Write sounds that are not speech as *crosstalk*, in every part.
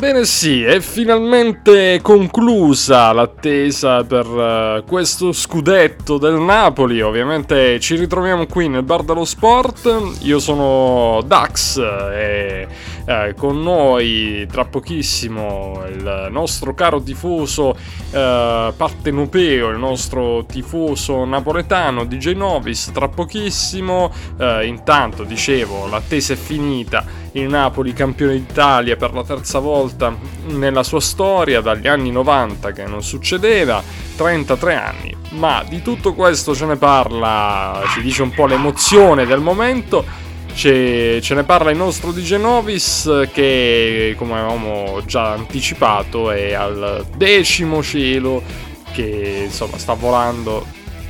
Ebbene sì, è finalmente conclusa l'attesa per uh, questo scudetto del Napoli. Ovviamente ci ritroviamo qui nel Bar dello Sport. Io sono Dax e eh, con noi tra pochissimo il nostro caro tifoso eh, partenopeo, il nostro tifoso napoletano DJ Novis. Tra pochissimo, eh, intanto dicevo, l'attesa è finita. Il Napoli campione d'Italia per la terza volta nella sua storia dagli anni 90 che non succedeva, 33 anni. Ma di tutto questo ce ne parla, ci dice un po' l'emozione del momento. Ce, ce, ne parla il nostro DJ Novis che come avevamo già anticipato è al decimo cielo che insomma sta volando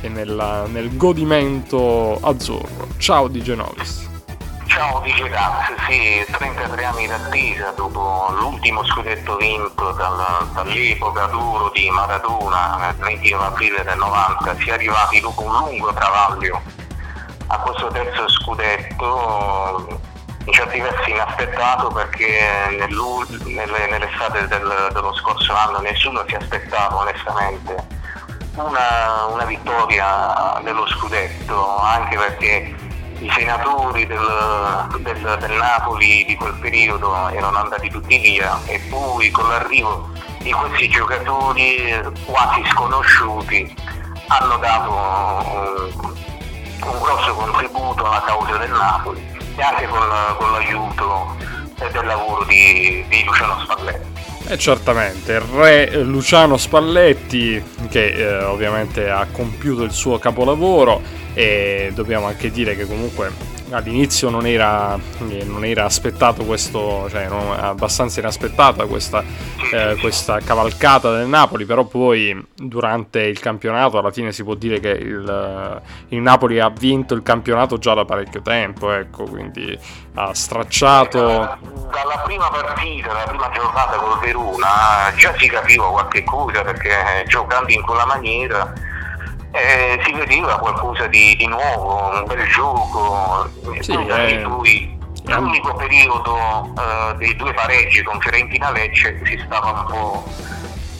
nella, nel godimento azzurro. Ciao DJ Novis. Ciao Dice Dax, sì, 33 anni d'attesa dopo l'ultimo scudetto vinto dal, dall'epoca duro di Maradona, il 29 aprile del 90, si è arrivati dopo un lungo travaglio a questo terzo scudetto, in certi versi inaspettato perché nelle, nell'estate del, dello scorso anno nessuno si aspettava onestamente una, una vittoria dello scudetto, anche perché i senatori del, del, del, Napoli di quel periodo erano andati tutti via e poi con l'arrivo di questi giocatori quasi sconosciuti hanno dato un, un grosso contributo alla causa del Napoli e anche con, con l'aiuto del lavoro di, di Luciano Spalletti. E certamente, il re Luciano Spalletti che eh, ovviamente ha compiuto il suo capolavoro e dobbiamo anche dire che comunque all'inizio non era, eh, non era aspettato questo, cioè non, abbastanza inaspettata questa, eh, questa, cavalcata del Napoli, però poi durante il campionato alla fine si può dire che il, il Napoli ha vinto il campionato già da parecchio tempo, ecco, quindi ha stracciato... Dalla prima partita, dalla prima giornata col Verona, già si capiva qualche cosa perché giocando in quella maniera eh, si vedeva qualcosa di, di, nuovo, un bel gioco, sì, eh, cui l'unico periodo eh, dei due pareggi con Fiorentina-Lecce si stava un po'...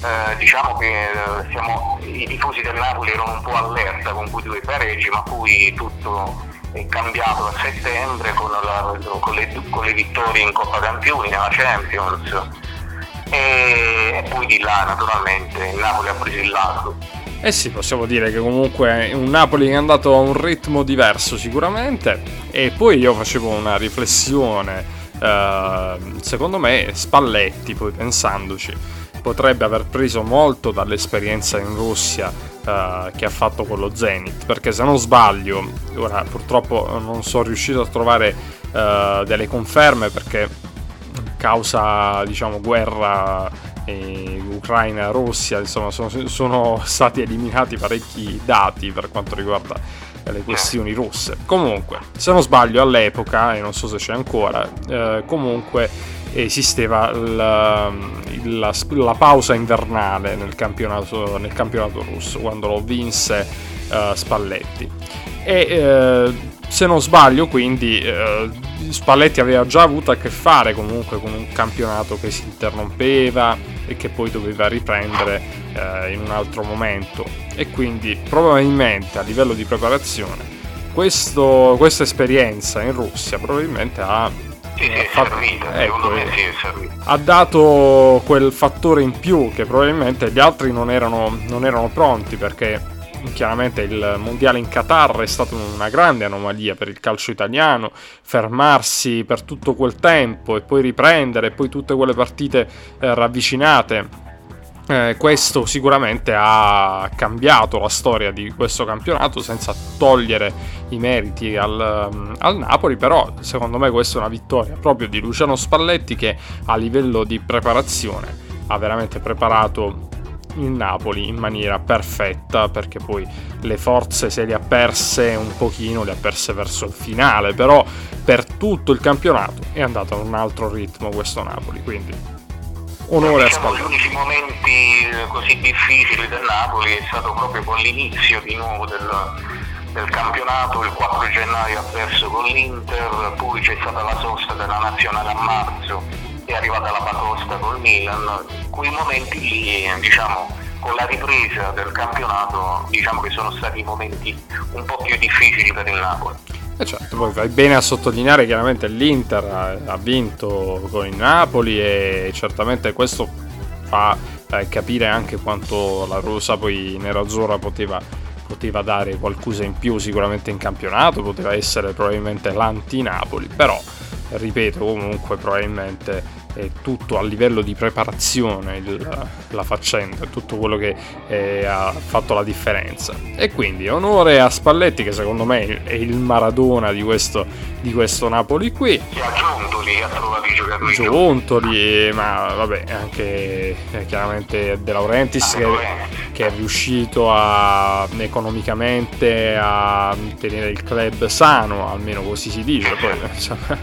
Eh, diciamo che eh, siamo, i tifosi del Napoli erano un po' allerta con quei due pareggi, ma poi tutto è cambiato a settembre con, la, con, le, con le, vittorie in Coppa Campioni, nella Champions. E, e poi di là naturalmente il Napoli ha preso il largo. Eh sì, possiamo dire che comunque un Napoli è andato a un ritmo diverso sicuramente. E poi io facevo una riflessione, eh, secondo me Spalletti, poi pensandoci, potrebbe aver preso molto dall'esperienza in Russia eh, che ha fatto con lo Zenit, perché se non sbaglio, ora purtroppo non sono riuscito a trovare eh, delle conferme perché causa diciamo guerra Ucraina, Russia, insomma sono, sono, stati eliminati parecchi dati per quanto riguarda le questioni russe. Comunque, se non sbaglio all'epoca, e non so se c'è ancora, eh, comunque esisteva la, la, la, pausa invernale nel campionato, nel campionato russo, quando lo vinse eh, Spalletti. E eh, se non sbaglio, quindi eh, Spalletti aveva già avuto a che fare comunque con un campionato che si interrompeva e che poi doveva riprendere eh, in un altro momento. E quindi probabilmente a livello di preparazione questo, questa esperienza in Russia probabilmente ha, fatto, ecco, sì, ha dato quel fattore in più che probabilmente gli altri non erano, non erano pronti perché chiaramente il mondiale in Qatar è stata una grande anomalia per il calcio italiano, fermarsi per tutto quel tempo e poi riprendere e poi tutte quelle partite eh, ravvicinate. Eh, questo sicuramente ha cambiato la storia di questo campionato senza togliere i meriti al, mm, al, Napoli, però secondo me questa è una vittoria proprio di Luciano Spalletti che a livello di preparazione ha veramente preparato il Napoli in maniera perfetta perché poi le forze se le ha perse un pochino, le ha perse verso il finale, però per tutto il campionato è andato a un altro ritmo questo Napoli, quindi onore diciamo, a Spalletti. Gli unici momenti eh, così difficili del Napoli è stato proprio con l'inizio di nuovo del, del campionato, il 4 gennaio ha perso con l'Inter, poi c'è stata la sosta della nazionale a marzo è arrivata la batosta col Milan, quei momenti lì, diciamo, con la ripresa del campionato, diciamo che sono stati momenti un po' più difficili per il Napoli. E eh certo, poi fai bene a sottolineare chiaramente l'Inter ha, ha vinto con il Napoli e certamente questo fa eh, capire anche quanto la rosa poi nerazzurra poteva, poteva dare qualcosa in più sicuramente in campionato, poteva essere probabilmente l'anti-Napoli, però ripeto comunque probabilmente è tutto a livello di preparazione il, la faccenda, tutto quello che eh, ha fatto la differenza. E quindi onore a Spalletti che secondo me è il Maradona di questo, di questo Napoli qui. Che ha Giuntoli ha trovato i giocatori. Giuntoli, ma vabbè, anche eh, chiaramente De Laurentiis che, che, è riuscito a, economicamente a tenere il club sano, almeno così si dice. Poi, insomma,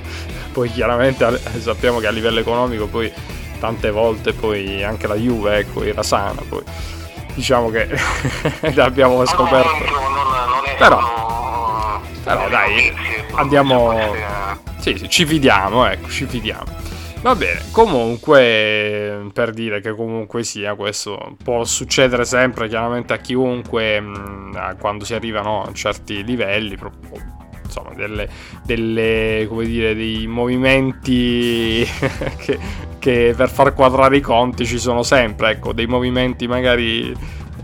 poi chiaramente *laughs* sappiamo che a livello economico poi tante volte poi anche la Juve ecco era sana poi. Diciamo che *laughs* l'abbiamo scoperto. però, però dai andiamo sì, sì, ci fidiamo ecco ci fidiamo. Va bene, comunque per dire che comunque sia questo può succedere sempre chiaramente a chiunque mh, quando si arrivano a certi livelli, insomma, delle, delle, come dire, dei movimenti *laughs* che, che, per far quadrare i conti ci sono sempre, ecco, dei movimenti magari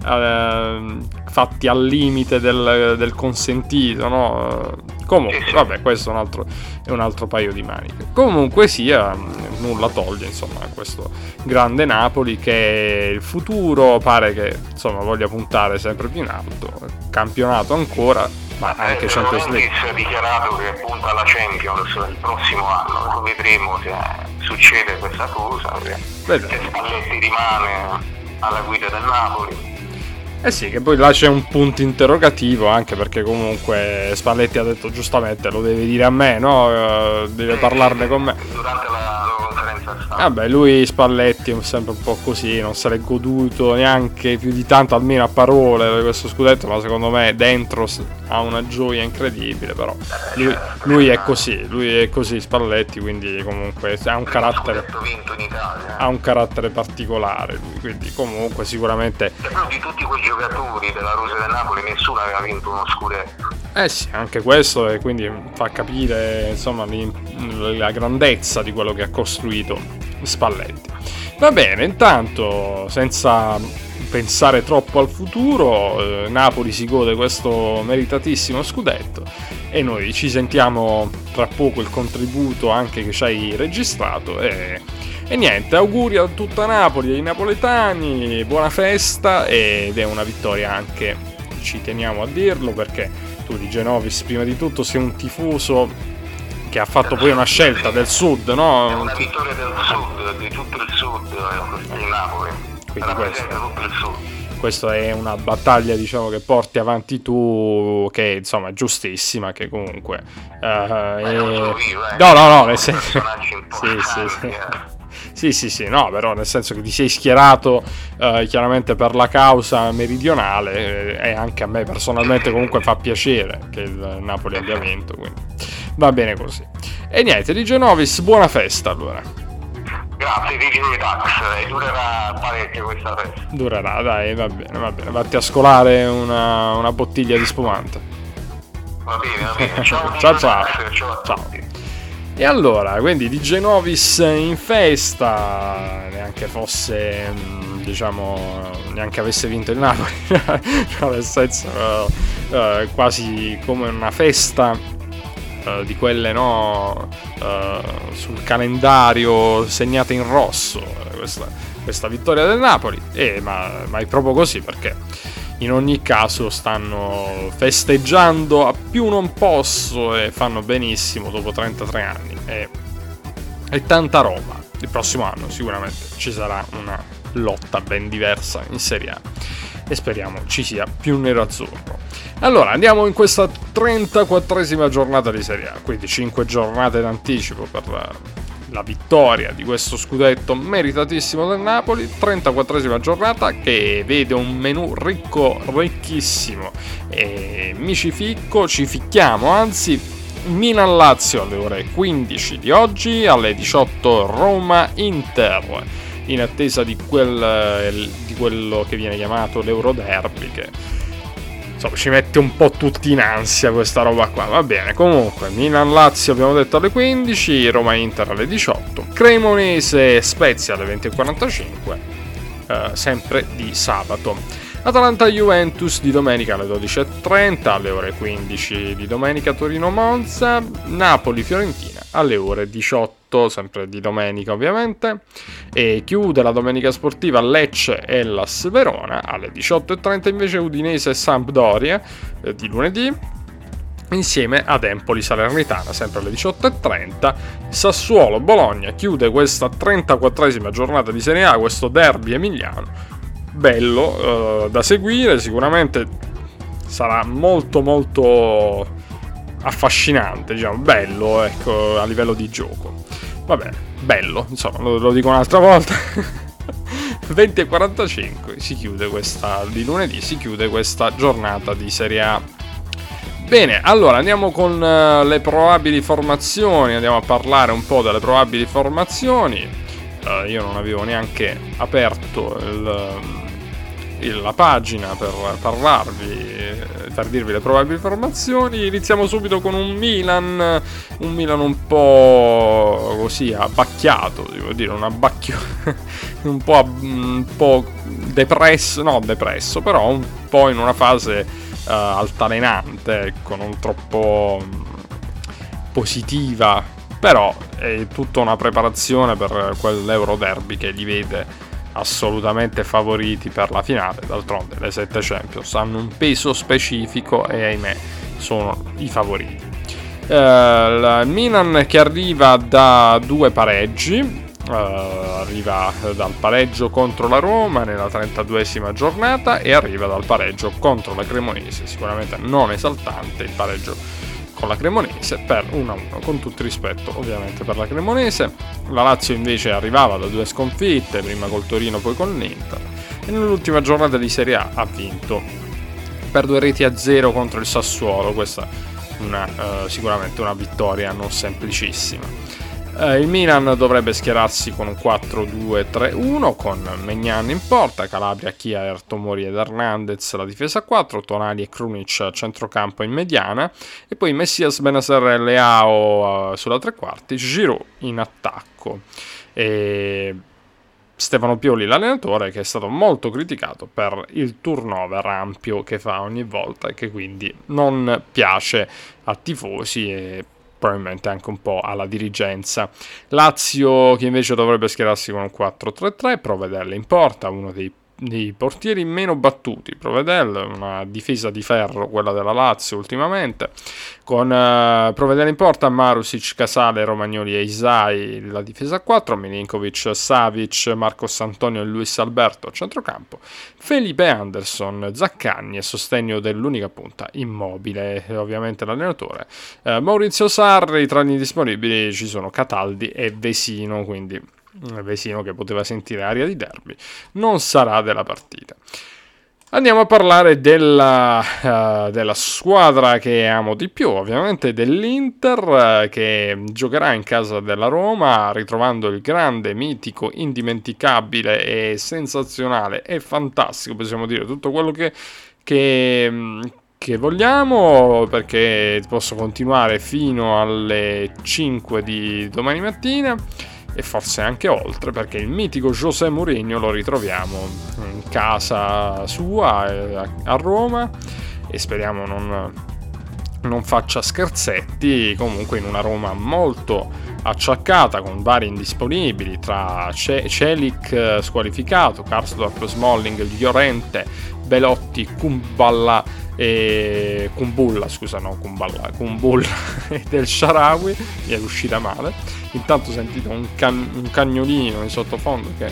eh, fatti al limite del, del consentito, no? Comunque, vabbè, questo è un, altro, è un altro paio di maniche. Comunque sia, nulla toglie, insomma, a questo grande Napoli che il futuro pare che, insomma, voglia puntare sempre più in alto. Campionato ancora, ma anche Champions League. ha dichiarato che punta alla Champions il prossimo anno, vedremo se succede questa cosa, se Spalletti rimane alla guida del Napoli. Eh sì, che poi là c'è un punto interrogativo, anche perché comunque Spalletti ha detto giustamente lo deve dire a me, no? Uh, deve parlarne con me. Durante la Vabbè, lui Spalletti è sempre un po' così, non l'è goduto neanche più di tanto, almeno a parole, questo scudetto, ma secondo me dentro ha una gioia incredibile, però lui, lui è così, lui è così Spalletti, quindi comunque ha un carattere ha un carattere particolare, lui, quindi comunque sicuramente e però di tutti quei giocatori della Rosa del Napoli nessuno aveva vinto uno scudetto. Eh sì, anche questo e quindi fa capire insomma la grandezza di quello che ha costruito Spalletti. Va bene, intanto senza pensare troppo al futuro, eh, Napoli si gode questo meritatissimo scudetto e noi ci sentiamo tra poco il contributo anche che ci hai registrato e, e niente, auguri a tutta Napoli, ai napoletani, buona festa ed è una vittoria anche, ci teniamo a dirlo perché tu di Genovis prima di tutto sei un tifoso che ha fatto poi una scelta del sud, no? È una vittoria del sud, di tutto il sud, di Napoli quindi questo, questo, è una battaglia diciamo che porti avanti tu che insomma è giustissima che comunque uh, è... io, eh. no no no nel senso *laughs* sì, sì, sì. Sì, sì, sì, no, però nel senso che ti sei schierato eh, chiaramente per la causa meridionale eh, e anche a me personalmente comunque fa piacere che il Napoli abbia vinto, quindi va bene così. E niente, di Genovis, buona festa allora. Grazie DJ Dax e durerà parecchio questa festa. Durerà, dai, va bene, va bene. Vatti a scolare una, una bottiglia di spumante. Va bene, va bene. Ciao, ciao, ciao. ciao. ciao. E allora, quindi di Genovis in festa, neanche fosse, mm, diciamo, neanche avesse vinto il Napoli, *laughs* cioè, nel senso, uh, uh, quasi come una festa uh, di quelle no, sul calendario segnate in rosso questa, questa vittoria del Napoli. Eh, ma, ma, è proprio così perché in ogni caso stanno festeggiando a più non posso e fanno benissimo dopo 33 anni. E, e tanta roba. Il prossimo anno sicuramente ci sarà una lotta ben diversa in Serie A. E speriamo ci sia più nero-azzurro. Allora, andiamo in questa 34esima giornata di Serie A, quindi 5 giornate d'anticipo per la, vittoria di questo scudetto meritatissimo del Napoli, 34esima giornata che vede un menù ricco, ricchissimo. E mi ci ficco, ci ficchiamo, anzi Milan-Lazio alle ore 15 di oggi, alle 18 Roma-Inter, in attesa di, quel, di quello che viene chiamato l'Euroderby, che insomma, ci mette un po' tutti in ansia questa roba qua. Va bene, comunque, Milan-Lazio abbiamo detto alle 15, Roma-Inter alle 18, Cremonese-Spezia alle 20.45, eh, sempre di sabato. Atalanta-Juventus di domenica alle 12.30, alle ore 15 di domenica Torino-Monza, Napoli-Fiorentina alle ore 18, sempre di domenica ovviamente, e chiude la domenica sportiva Lecce e Las Verona, alle 18.30 invece Udinese e Sampdoria eh, di lunedì, insieme ad Empoli Salernitana, sempre alle 18.30. Sassuolo Bologna chiude questa 34esima giornata di Serie A, questo derby emiliano, bello uh, da seguire, sicuramente sarà molto molto affascinante, diciamo, bello ecco, a livello di gioco. Vabbè, bello, insomma, lo, lo dico un'altra volta. *laughs* 20.45 si chiude questa di lunedì, si chiude questa giornata di Serie A. Bene, allora andiamo con uh, le probabili formazioni, andiamo a parlare un po' delle probabili formazioni. Uh, io non avevo neanche aperto il, la pagina per parlarvi, per dirvi le probabili formazioni. Iniziamo subito con un Milan, un Milan un po' così abbacchiato, devo dire, un abbacchio *laughs* un po', un po' depresso, no depresso, però un po' in una fase uh, altalenante, ecco, non troppo positiva, però è tutta una preparazione per quell'Euro Derby che li vede assolutamente favoriti per la finale. D'altronde le 7 Champions hanno un peso specifico e ahimè sono i favoriti. Uh, il Milan che arriva da due pareggi, uh, arriva dal pareggio contro la Roma nella 32esima giornata e arriva dal pareggio contro la Cremonese, sicuramente non esaltante il pareggio con la Cremonese per 1-1, con tutto rispetto ovviamente per la Cremonese. La Lazio invece arrivava da due sconfitte, prima col Torino poi con l'Inter, e nell'ultima giornata di Serie A ha vinto per due reti a zero contro il Sassuolo, questa una, uh, sicuramente una vittoria non semplicissima. Eh, il Milan dovrebbe schierarsi con un 4-2-3-1 con Megnan in porta, Calabria, Chia, Tomori ed Hernandez la difesa a 4, Tonali e Krunic a centrocampo in mediana e poi Messias, Benaser e Leao uh, sulla tre quarti, Giroud in attacco. E Stefano Pioli, l'allenatore, che è stato molto criticato per il turnover ampio che fa ogni volta e che quindi non piace a tifosi e probabilmente anche un po' alla dirigenza. Lazio che invece dovrebbe schierarsi con un 4-3-3, Provedelle in porta, uno dei dei portieri meno battuti. Provedel, una difesa di ferro, quella della Lazio ultimamente, con uh, Provedel in porta, Marusic, Casale, Romagnoli e Isai, la difesa a 4, Milinkovic, Savic, Marcos Antonio e Luis Alberto a centrocampo, Felipe Anderson, Zaccagni a sostegno dell'unica punta, immobile, ovviamente l'allenatore, uh, Maurizio Sarri, tra gli disponibili ci sono Cataldi e Vesino, quindi Vesino che poteva sentire aria di derby, non sarà della partita. Andiamo a parlare della, uh, della, squadra che amo di più, ovviamente dell'Inter, uh, che giocherà in casa della Roma, ritrovando il grande, mitico, indimenticabile e sensazionale e fantastico, possiamo dire, tutto quello che, che, che vogliamo, perché posso continuare fino alle 5 di domani mattina e forse anche oltre perché il mitico José Mourinho lo ritroviamo in casa sua eh, a Roma e speriamo non, non faccia scherzetti comunque in una Roma molto acciaccata con vari indisponibili tra Celic eh, squalificato, Karsdorp, Smalling, Llorente, Belotti, Kumballa e Kumbulla, scusa no, Kumballa, Kumbulla *laughs* e del Sharawi, mi è uscita male. Intanto sentite un, can- un cagnolino in sottofondo che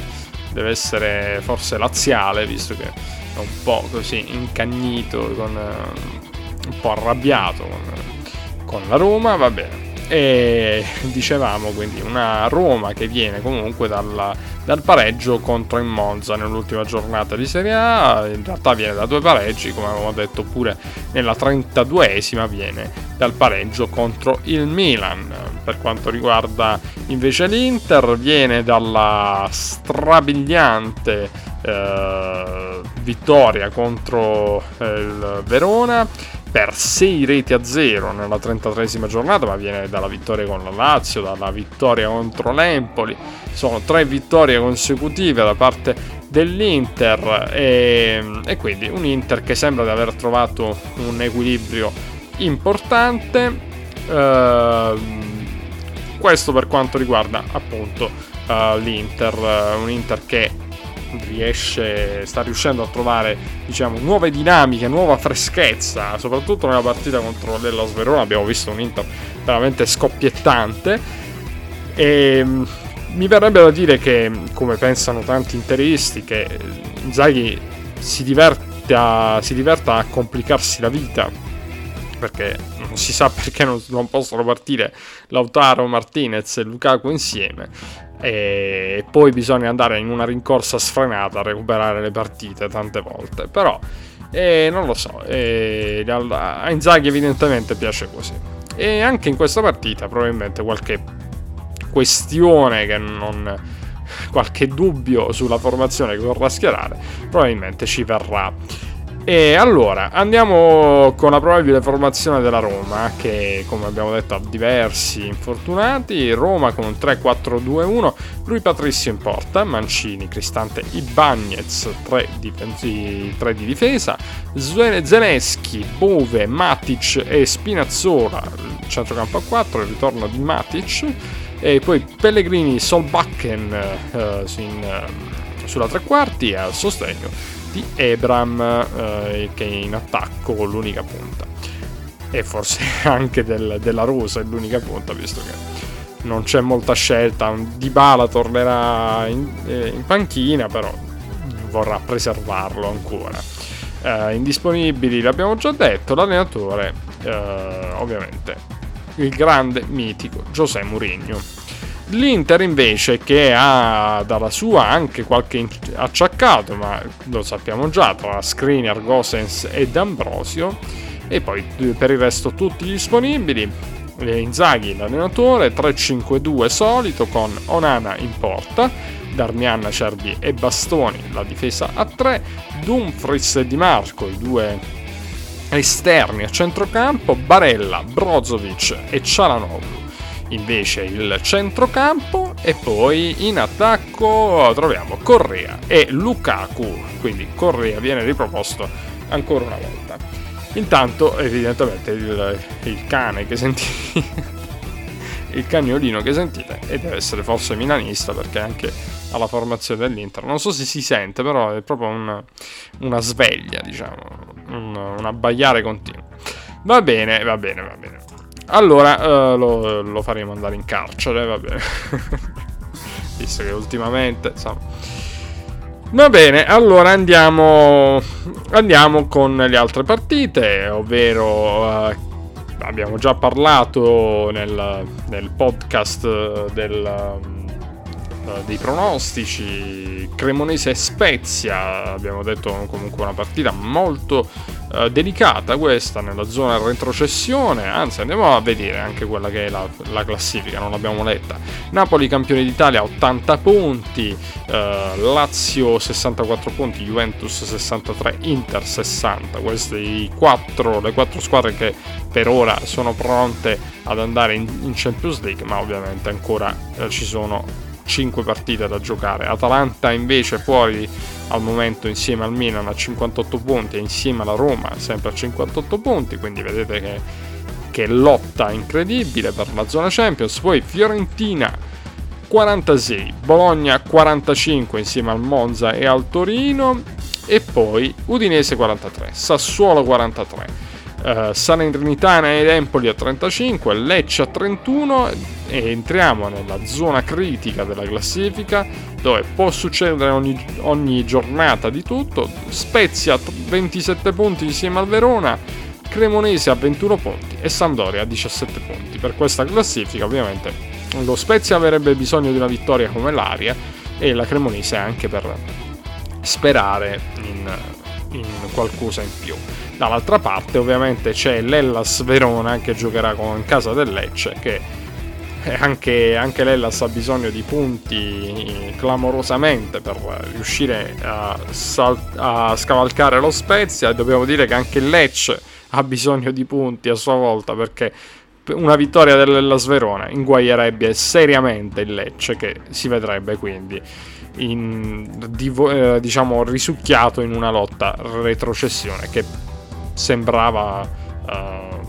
deve essere forse laziale, visto che è un po' così incagnito, con, uh, un po' arrabbiato con, con la Roma, va bene. E *laughs* dicevamo quindi una Roma che viene comunque dalla, dal pareggio contro il Monza nell'ultima giornata di Serie A, in realtà viene da due pareggi, come avevamo detto pure nella 32esima viene dal pareggio contro il Milan. Per quanto riguarda invece l'Inter, viene dalla strabiliante eh, vittoria contro eh, il Verona per 6 reti a 0 nella 33esima giornata, ma viene dalla vittoria con la Lazio, dalla vittoria contro l'Empoli. Sono tre vittorie consecutive da parte dell'Inter e, e quindi un Inter che sembra di aver trovato un equilibrio importante. Uh, questo per quanto riguarda appunto uh, l'Inter, uh, un Inter che riesce, sta riuscendo a trovare diciamo, nuove dinamiche, nuova freschezza, soprattutto nella partita contro l'Ella Sverona abbiamo visto un Inter veramente scoppiettante. E mm, mi verrebbe da dire che, come pensano tanti interisti, che diverta, si diverta a complicarsi la vita perché non si sa *laughs* perché non, non possono partire Lautaro, Martinez e Lukaku insieme e poi bisogna andare in una rincorsa sfrenata a recuperare le partite tante volte. Però eh, non lo so, eh, a Inzaghi evidentemente piace così. E anche in questa partita probabilmente qualche questione che non qualche dubbio sulla formazione che vorrà schierare probabilmente ci verrà e allora andiamo con la probabile formazione della Roma, che come abbiamo detto ha diversi infortunati. Roma con un 3-4-2-1, lui Patrizio in porta, Mancini, Cristante, Ibagnez, 3 di, 3 di difesa, Zelensky, Bove, Matic e Spinazzola, centrocampo a 4, il ritorno di Matic. E poi Pellegrini, Solbakken eh, in, eh, sulla tre quarti al sostegno di Ebram eh, che è in attacco con l'unica punta. E forse *laughs* anche del, della Rosa è l'unica punta visto che non c'è molta scelta. Dybala tornerà in, eh, in panchina però vorrà preservarlo ancora. Eh, indisponibili l'abbiamo già detto l'allenatore eh, ovviamente il grande mitico José Mourinho L'Inter invece che ha dalla sua anche qualche acciaccato, ma lo sappiamo già, tra Skriniar, Gosens e D'Ambrosio, e poi per il resto tutti disponibili. Inzaghi l'allenatore, 3-5-2 solito con Onana in porta, Darmian, Cerbi e Bastoni la difesa a 3, Dumfries e Di Marco i due esterni a centrocampo, Barella, Brozovic e Cialanoglu invece il centrocampo e poi in attacco troviamo Correa e Lukaku, quindi Correa viene riproposto ancora una volta. Intanto evidentemente il, il cane che sentite, *laughs* il cagnolino che sentite e deve essere forse milanista perché anche alla formazione dell'Inter, non so se si sente però è proprio una, una sveglia diciamo, un, un abbaiare continuo. Va bene, va bene, va bene. Allora uh, lo, lo, faremo andare in carcere, va bene. *laughs* Visto che ultimamente, insomma. Va bene, allora andiamo, andiamo con le altre partite, ovvero uh, abbiamo già parlato nel, nel podcast del, uh, dei pronostici Cremonese e Spezia, abbiamo detto comunque una partita molto eh, delicata questa nella zona retrocessione, anzi andiamo a vedere anche quella che è la, la classifica, non l'abbiamo letta. Napoli campione d'Italia 80 punti, eh, Lazio 64 punti, Juventus 63, Inter 60, queste quattro, le quattro squadre che per ora sono pronte ad andare in, in Champions League, ma ovviamente ancora eh, ci sono 5 partite da giocare. Atalanta invece fuori al momento insieme al Milan a 58 punti e insieme alla Roma sempre a 58 punti, quindi vedete che, che lotta incredibile per la zona Champions. Poi Fiorentina 46, Bologna 45 insieme al Monza e al Torino e poi Udinese 43, Sassuolo 43 uh, Salernitana ed Empoli a 35, Lecce a 31 e entriamo nella zona critica della classifica dove può succedere ogni, ogni giornata di tutto. Spezia 27 punti insieme al Verona, Cremonese a 21 punti e Sampdoria a 17 punti. Per questa classifica ovviamente lo Spezia avrebbe bisogno di una vittoria come l'Aria e la Cremonese anche per sperare in, in qualcosa in più. Dall'altra parte ovviamente c'è l'Ellas Verona che giocherà con casa del Lecce che anche, anche l'Ellas ha bisogno di punti clamorosamente per riuscire a, sal- a scavalcare lo Spezia e dobbiamo dire che anche il Lecce ha bisogno di punti a sua volta perché una vittoria dell'Ellas Verona inguaglierebbe seriamente il Lecce che si vedrebbe quindi in, divo, eh, diciamo risucchiato in una lotta retrocessione che sembrava uh,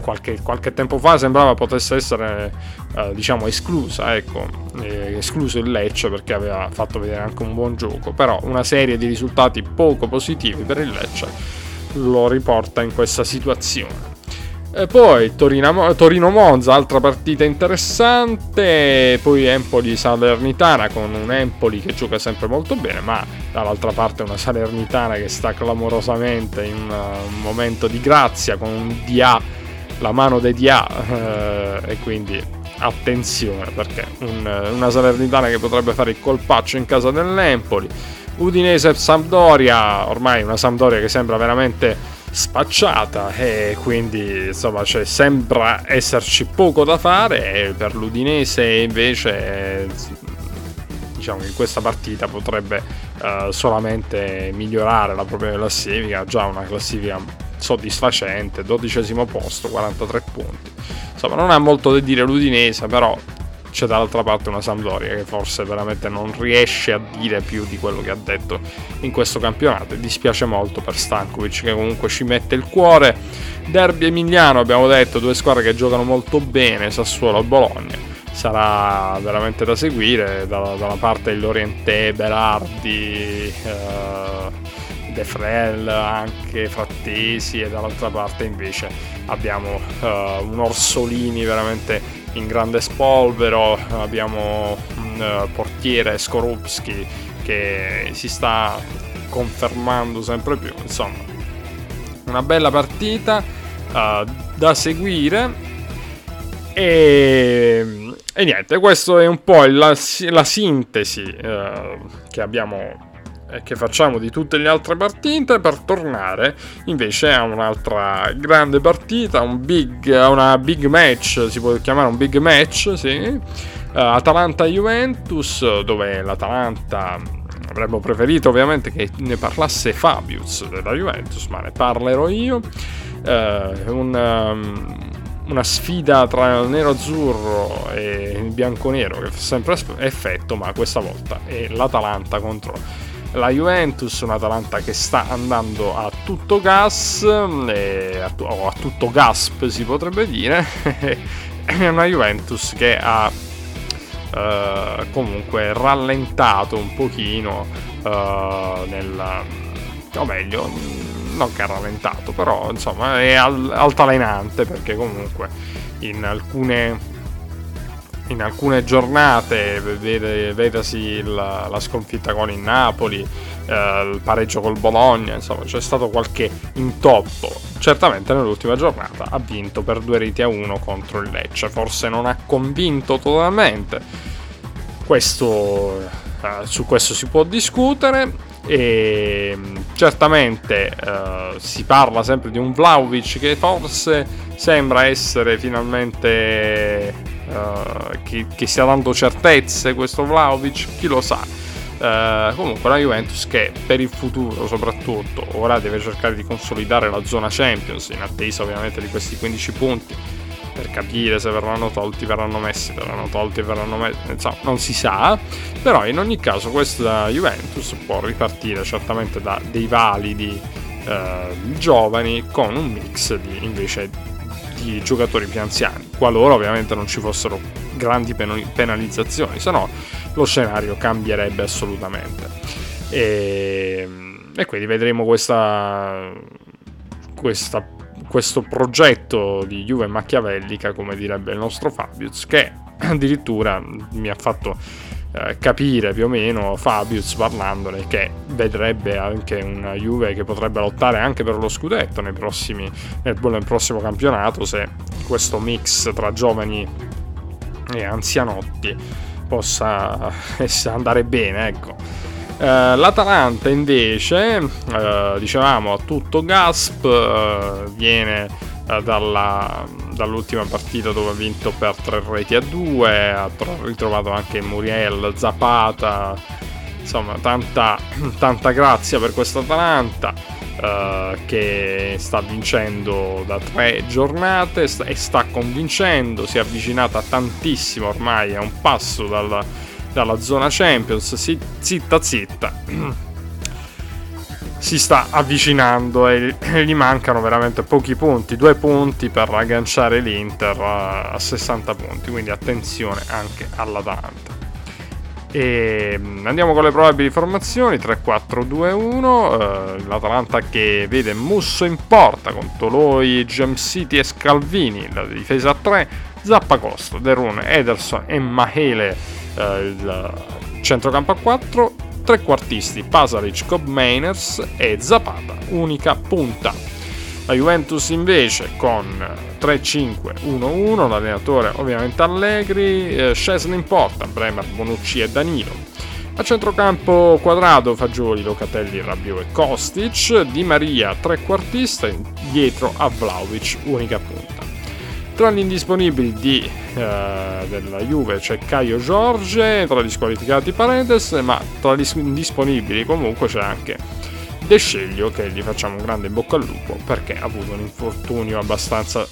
qualche, qualche, tempo fa sembrava potesse essere uh, diciamo esclusa ecco eh, escluso il Lecce perché aveva fatto vedere anche un buon gioco però una serie di risultati poco positivi per il Lecce lo riporta in questa situazione e poi Torino-Monza, altra partita interessante. Poi Empoli-Salernitana con un Empoli che gioca sempre molto bene, ma dall'altra parte una Salernitana che sta clamorosamente in un momento di grazia con un DA, la mano dei DA. Eh, e quindi attenzione perché un, una Salernitana che potrebbe fare il colpaccio in casa dell'Empoli. Udinese-Sampdoria, ormai una Sampdoria che sembra veramente spacciata e quindi insomma cioè, sembra esserci poco da fare per l'Udinese invece diciamo che in questa partita potrebbe uh, solamente migliorare la propria classifica già una classifica soddisfacente dodicesimo posto 43 punti. Insomma non ha molto da dire l'Udinese però c'è dall'altra parte una Sampdoria che forse veramente non riesce a dire più di quello che ha detto in questo campionato. E dispiace molto per Stankovic che comunque ci mette il cuore. Derby emiliano abbiamo detto due squadre che giocano molto bene Sassuolo e Bologna. Sarà veramente da seguire dalla, dalla parte di Lorientè, Berardi eh, De Frel, anche Frattesi e dall'altra parte invece abbiamo uh, un Orsolini veramente in grande spolvero, abbiamo un eh, portiere Skorupski che si sta confermando sempre più, insomma una bella partita uh, da seguire. E, e, niente, questo è un po' la, la sintesi uh, che abbiamo che facciamo di tutte le altre partite per tornare invece a un'altra grande partita, un big, una big match, si può chiamare un big match, sì. Uh, Atalanta-Juventus, dove l'Atalanta avremmo preferito ovviamente che ne parlasse Fabius della Juventus, ma ne parlerò io. Uh, un, um, una sfida tra il nero-azzurro e il bianco-nero che fa sempre effetto, ma questa volta è l'Atalanta contro la Juventus, un'Atalanta che sta andando a tutto gas, eh, a, o a tutto gasp si potrebbe dire, *laughs* è una Juventus che ha eh, comunque rallentato un pochino eh, nel... o meglio, non che ha rallentato, però insomma è al, altalenante perché comunque in alcune in alcune giornate, vede, vedasi la, la, sconfitta con il Napoli, eh, il pareggio col Bologna, insomma c'è stato qualche intoppo. Certamente nell'ultima giornata ha vinto per due reti a uno contro il Lecce, forse non ha convinto totalmente. Questo, eh, su questo si può discutere e certamente eh, si parla sempre di un Vlaovic che forse sembra essere finalmente uh, che, che, stia dando certezze questo Vlaovic, chi lo sa. Uh, comunque la Juventus che per il futuro soprattutto ora deve cercare di consolidare la zona Champions in attesa ovviamente di questi 15 punti per capire se verranno tolti, verranno messi, verranno tolti, verranno messi, insomma non si sa, però in ogni caso questa Juventus può ripartire certamente da dei validi uh, giovani con un mix di invece di giocatori più anziani, qualora ovviamente non ci fossero grandi penalizzazioni, se no lo scenario cambierebbe assolutamente. E, e quindi vedremo questa, questa, questo progetto di Juve machiavellica, come direbbe il nostro Fabius, che addirittura mi ha fatto eh, capire più o meno Fabius parlandone che vedrebbe anche una Juve che potrebbe lottare anche per lo scudetto prossimi, nel, nel prossimo campionato se questo mix tra giovani e anzianotti possa andare bene ecco L'Atalanta invece, uh, dicevamo a tutto Gasp, uh, viene dalla, dall'ultima partita dove ha vinto per tre reti a due, ha ritrovato anche Muriel, Zapata, insomma tanta, *clears throat* tanta grazia per questa Atalanta. Che sta vincendo da tre giornate e sta convincendo, si è avvicinata tantissimo ormai a un passo dalla, dalla zona Champions, si, zitta zitta. si sta avvicinando e gli mancano veramente pochi punti, due punti per agganciare l'Inter a 60 punti, quindi attenzione anche all'Atalanta. E mm, andiamo con le probabili formazioni 3-4-2-1 eh, l'Atalanta che vede Musso in porta con Toloi, City e Scalvini la difesa a 3 Zappacosta, Derun, Ederson e Mahele eh, il centrocampo a 4 trequartisti Pasalic, Cobb Mainers e Zapata, unica punta. La Juventus invece con 3-5-1-1, l'allenatore ovviamente Allegri, eh, in porta, Bremer, Bonucci e Danilo. A centrocampo quadrato Fagioli, Locatelli, Rabiot e Kostic, Di Maria trequartista, dietro a Vlaovic, unica punta. Tra gli indisponibili di, eh, della Juve c'è Caio Giorge, tra gli squalificati Paredes, ma tra gli indisponibili comunque c'è anche De Sceglio che gli facciamo un grande in bocca al lupo perché ha avuto un infortunio abbastanza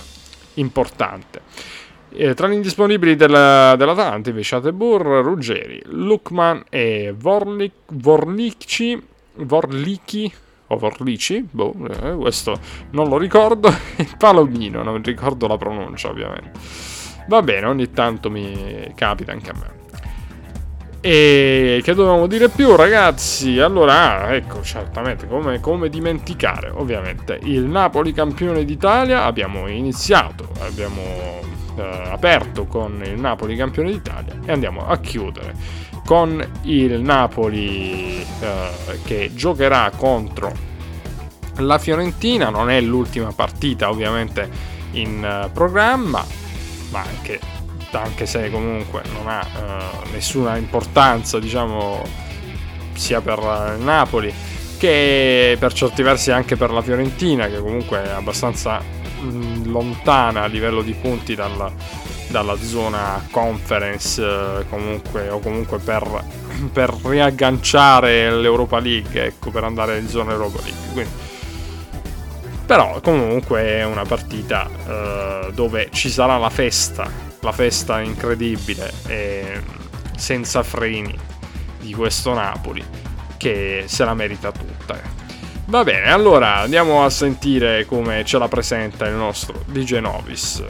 importante. E tra gli indisponibili della, dell'Atalanta invece Atebur, Ruggeri, Lukman e Vorlici, Vorlici o Vorlici, boh, eh, questo non lo ricordo, *laughs* e Palomino, non ricordo la pronuncia ovviamente. Va bene, ogni tanto mi capita anche a me. E che dovevamo dire più, ragazzi? Allora, ecco, certamente, come, come, dimenticare, ovviamente, il Napoli campione d'Italia. Abbiamo iniziato, abbiamo eh, aperto con il Napoli campione d'Italia e andiamo a chiudere con il Napoli eh, che giocherà contro la Fiorentina. Non è l'ultima partita ovviamente in uh, programma, ma anche, anche, se comunque non ha uh, nessuna importanza, diciamo, sia per il Napoli che per certi versi anche per la Fiorentina, che comunque è abbastanza mh, mm, lontana a livello di punti dalla, dalla zona conference eh, comunque, o comunque per, *clears throat* per, riagganciare l'Europa League, ecco, per andare in zona Europa League. Quindi, però comunque è una partita eh, dove ci sarà la festa, la festa incredibile e senza freni di questo Napoli che se la merita tutta. Va bene, allora andiamo a sentire come ce la presenta il nostro DJ Novis.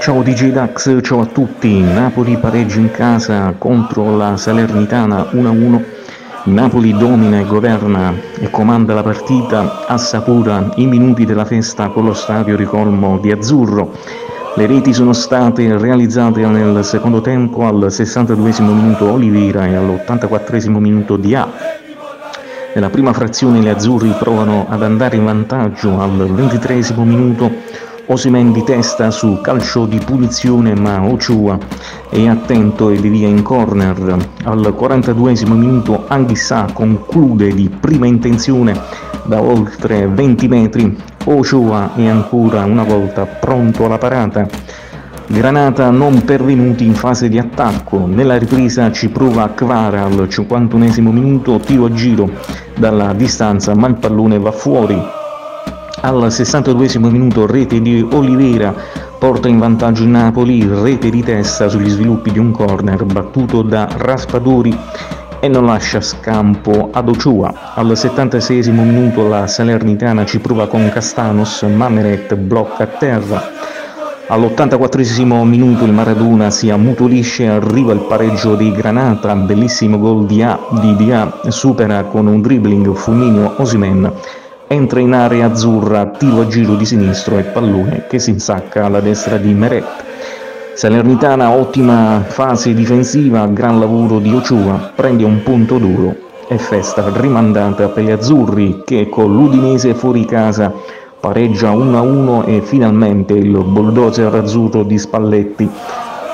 Ciao DJ Dax, ciao a tutti. Napoli pareggia in casa contro la Salernitana 1-1. Napoli domina e governa e comanda la partita, assapora i minuti della festa con lo stadio ricolmo di azzurro. Le reti sono state realizzate nel secondo tempo al 62 minuto Oliveira e all'84 minuto di A. Nella prima frazione gli azzurri provano ad andare in vantaggio al 23 minuto Osimen di testa su calcio di punizione ma Ochua è attento e devia in corner. Al 42 minuto Anghissà conclude di prima intenzione da oltre 20 metri. Ochua è ancora una volta pronto alla parata. Granata non pervenuti in fase di attacco. Nella ripresa ci prova Kvara al 51 minuto, tiro a giro dalla distanza ma il pallone va fuori al 62 minuto rete di Oliveira porta in vantaggio il Napoli, rete di testa sugli sviluppi di un corner battuto da Raspadori e non lascia scampo ad Ochoa. Al 76 minuto la Salernitana ci prova con Castanos, Mameret blocca a terra. All'84 minuto il Maradona si ammutolisce, arriva il pareggio di Granata, bellissimo gol di A, di Dia, supera con un dribbling Fulminio Osimen entra in area azzurra, tiro a giro di sinistro e pallone che si insacca alla destra di Meret. Salernitana ottima fase difensiva, gran lavoro di Ochoa, prende un punto duro e festa rimandata per gli azzurri che con l'Udinese fuori casa pareggia 1-1 e finalmente il bulldozer azzurro di Spalletti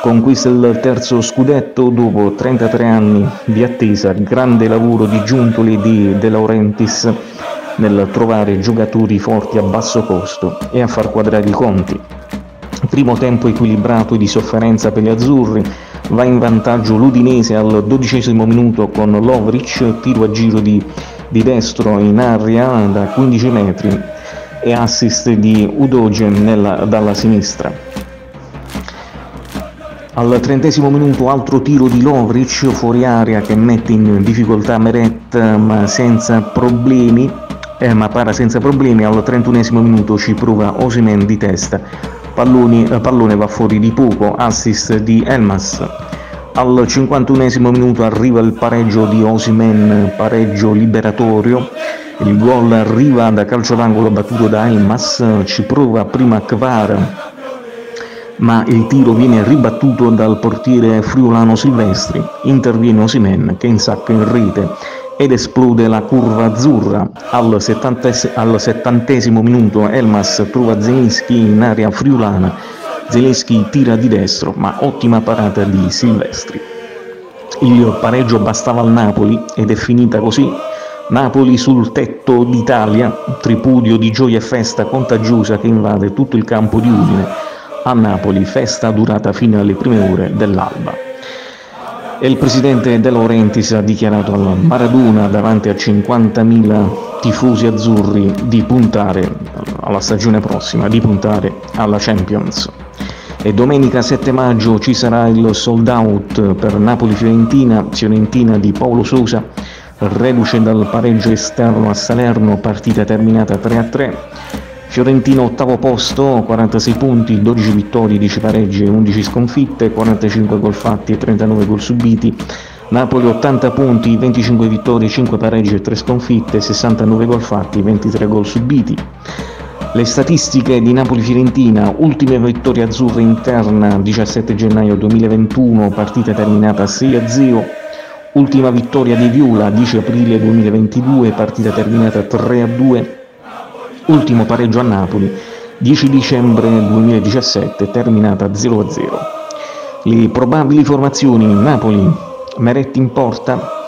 conquista il terzo scudetto dopo 33 anni di attesa, grande lavoro di Giuntoli di De Laurentiis nel trovare giocatori forti a basso costo e a far quadrare i conti. Primo tempo equilibrato e di sofferenza per gli azzurri, va in vantaggio l'Udinese al dodicesimo minuto con Lovric, tiro a giro di, di destro in aria da 15 metri e assist di Udogen dalla sinistra. Al trentesimo minuto altro tiro di Lovric fuori area che mette in difficoltà Meret ma senza problemi, eh, ma para senza problemi. Al trentunesimo minuto ci prova Osimen di testa, Palloni, eh, pallone va fuori di poco, assist di Elmas. Al 51 minuto arriva il pareggio di Osimen, pareggio liberatorio. Il gol arriva da calcio d'angolo battuto da Elmas, ci prova prima Kvar ma il tiro viene ribattuto dal portiere friulano Silvestri, interviene Osimen che insacca in rete ed esplode la curva azzurra. Al, settantesimo, al settantesimo minuto Elmas trova Zelinski in area friulana, Zelinski tira di destro, ma ottima parata di Silvestri. Il pareggio bastava al Napoli ed è finita così. Napoli sul tetto d'Italia, tripudio di gioia e festa contagiosa che invade tutto il campo di Udine a Napoli, festa durata fino alle prime ore dell'alba. E il presidente De Laurentiis ha dichiarato alla Maradona davanti a 50.000 tifosi azzurri di puntare alla stagione prossima, di puntare alla Champions. E domenica 7 maggio ci sarà il sold out per Napoli-Fiorentina, Fiorentina di Paolo Sosa, reduce dal pareggio esterno a Salerno, partita terminata 3-3. Fiorentino ottavo posto, 46 punti, 12 vittorie, 10 pareggi e 11 sconfitte, 45 gol fatti e 39 gol subiti. Napoli 80 punti, 25 vittorie, 5 pareggi e 3 sconfitte, 69 gol fatti, 23 gol subiti. Le statistiche di Napoli-Fiorentina, ultima vittoria azzurra interna 17 gennaio 2021, partita terminata 6-0. Ultima vittoria di Viola 10 aprile 2022, partita terminata 3-2 ultimo pareggio a Napoli 10 dicembre 2017 terminata 0-0. Le probabili formazioni Napoli, Meretti in porta,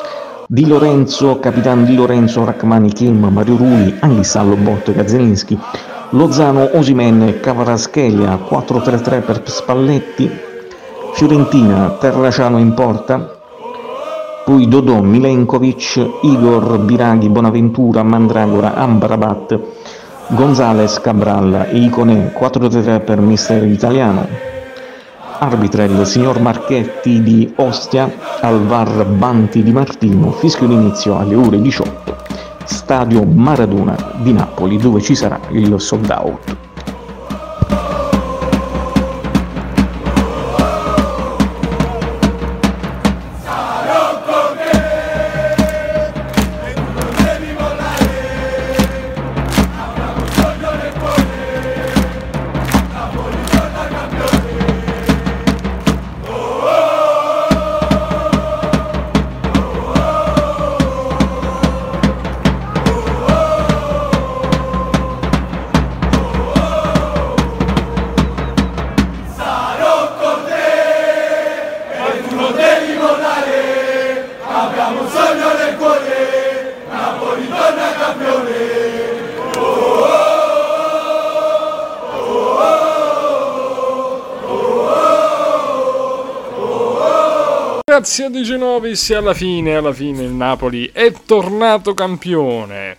Di Lorenzo, capitano Di Lorenzo, Rachmani, Kim, Mario Ruli, Anglisallo, Botto, Gazelinski, Lozano, Osimen, Cavaraschelia, 4-3-3 per Spalletti, Fiorentina, Terraciano in porta, poi Dodò, Milenkovic, Igor, Biraghi, Bonaventura, Mandragora, Ambrabat, Gonzales Cabral Icone 4-3 per mister italiano. Arbitra il signor Marchetti di Ostia, al VAR Banti di Martino, fischio d'inizio alle ore 18. Stadio Maradona di Napoli dove ci sarà il sold out. Grazie a Di Genovis e alla fine, alla fine il Napoli è tornato campione.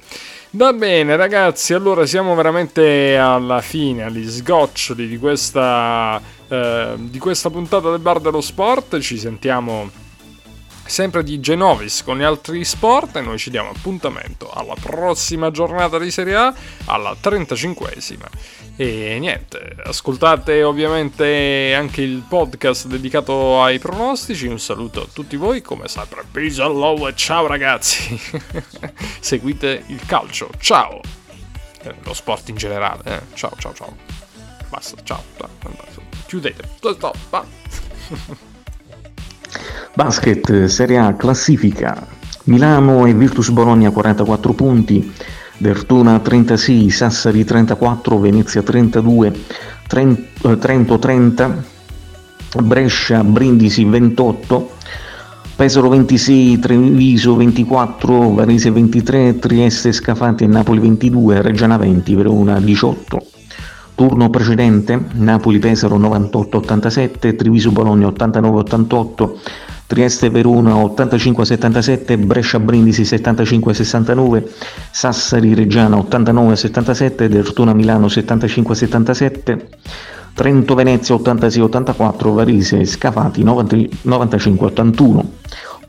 Va bene ragazzi, allora siamo veramente alla fine, agli sgoccioli di questa, eh, di questa puntata del Bar dello Sport. Ci sentiamo sempre di Genovis con gli altri sport e noi ci diamo appuntamento alla prossima giornata di Serie A, alla 35esima. E niente, ascoltate ovviamente anche il podcast dedicato ai pronostici. Un saluto a tutti voi, come sempre, love e ciao ragazzi. *laughs* Seguite il calcio, ciao! eh, lo sport in generale. Eh. Ciao, ciao, ciao. Basta, ciao. Chiudete. Stop, va. Basket, Serie A, classifica. Milano e Virtus Bologna 44 punti, Vertuna 36, Sassari 34, Venezia 32, Trento 30, Brescia, Brindisi 28, Pesaro 26, Treviso 24, Varese 23, Trieste, Scafati e Napoli 22, Reggiana 20, Verona 18. Turno precedente, Napoli-Pesaro 98-87, Treviso-Bologna 89-88, Trieste-Verona 85-77, Brescia-Brindisi 75-69, Sassari-Reggiana 89-77, Dertona-Milano 75-77, Trento-Venezia 86-84, Varese-Scafati 95-81.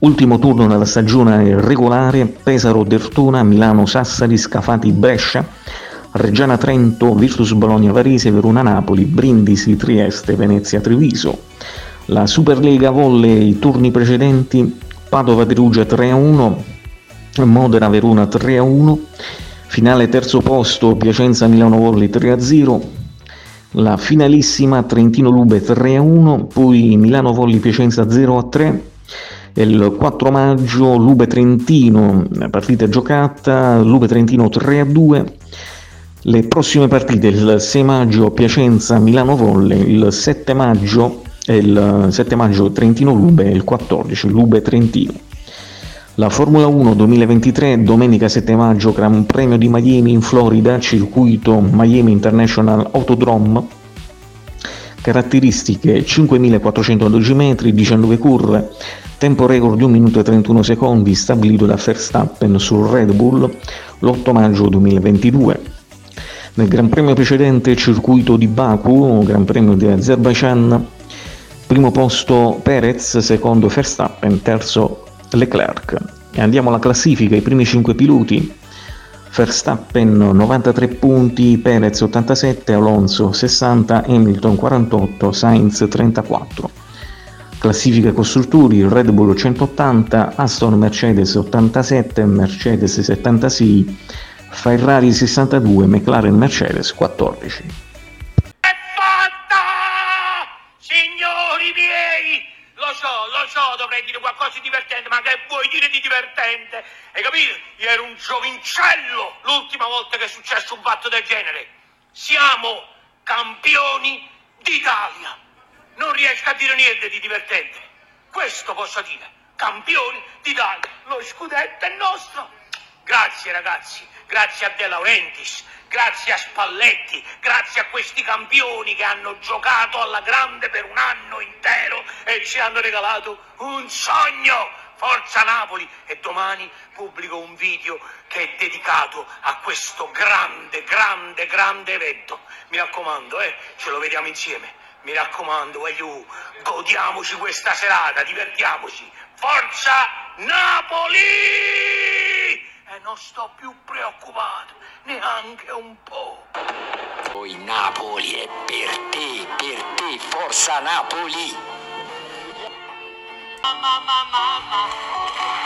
Ultimo turno della stagione regolare, Pesaro-Dertona, Milano-Sassari, Scafati-Brescia, Reggiana-Trento, Virtus-Bologna-Varese, Verona-Napoli, Brindisi-Trieste, Venezia-Treviso. La Superlega volley, i turni precedenti, Padova-Perugia 3-1, Modena-Verona 3-1, finale terzo posto, Piacenza-Milano Volley 3-0, la finalissima Trentino-Lube 3-1, poi Milano Volley Piacenza 0-3, il 4 maggio Lube Trentino, partita giocata, Lube Trentino 3-2, le prossime partite il 6 maggio Piacenza Milano Volley, il 7 maggio il 7 maggio Trentino Lube e il 14 Lube Trentino. La Formula 1 2023, domenica 7 maggio, Gran Premio di Miami in Florida, circuito Miami International Autodrome. Caratteristiche 5412 metri, 19 curve, tempo record di 1 minuto e 31 secondi stabilito da Verstappen sul Red Bull l'8 maggio 2022. Nel Gran Premio precedente, circuito di Baku, Gran Premio di Azerbaijan, Primo posto Perez, secondo Verstappen, terzo Leclerc. E andiamo alla classifica, i primi 5 piloti. Verstappen 93 punti, Perez 87, Alonso 60, Hamilton 48, Sainz 34. Classifica costruttori, Red Bull 180, Aston Mercedes 87, Mercedes 76, Ferrari 62, McLaren Mercedes 14. so, dovrei dire qualcosa di divertente, ma che vuoi dire di divertente? Hai capito? Io ero un giovincello l'ultima volta che è successo un fatto del genere. Siamo campioni d'Italia. Non riesco a dire niente di divertente. Questo posso dire. Campioni d'Italia. Lo scudetto è nostro. Grazie ragazzi, grazie a De Laurentiis, grazie a Spalletti, grazie a questi campioni che hanno giocato alla grande per un anno intero e ci hanno regalato un sogno. Forza Napoli e domani pubblico un video che è dedicato a questo grande, grande, grande evento. Mi raccomando, eh, ce lo vediamo insieme. Mi raccomando, voglio, godiamoci questa serata, divertiamoci. Forza Napoli! Non sto più preoccupato, neanche un po'. Poi Napoli è per te, per te, forza Napoli! Mamma, mamma, mamma.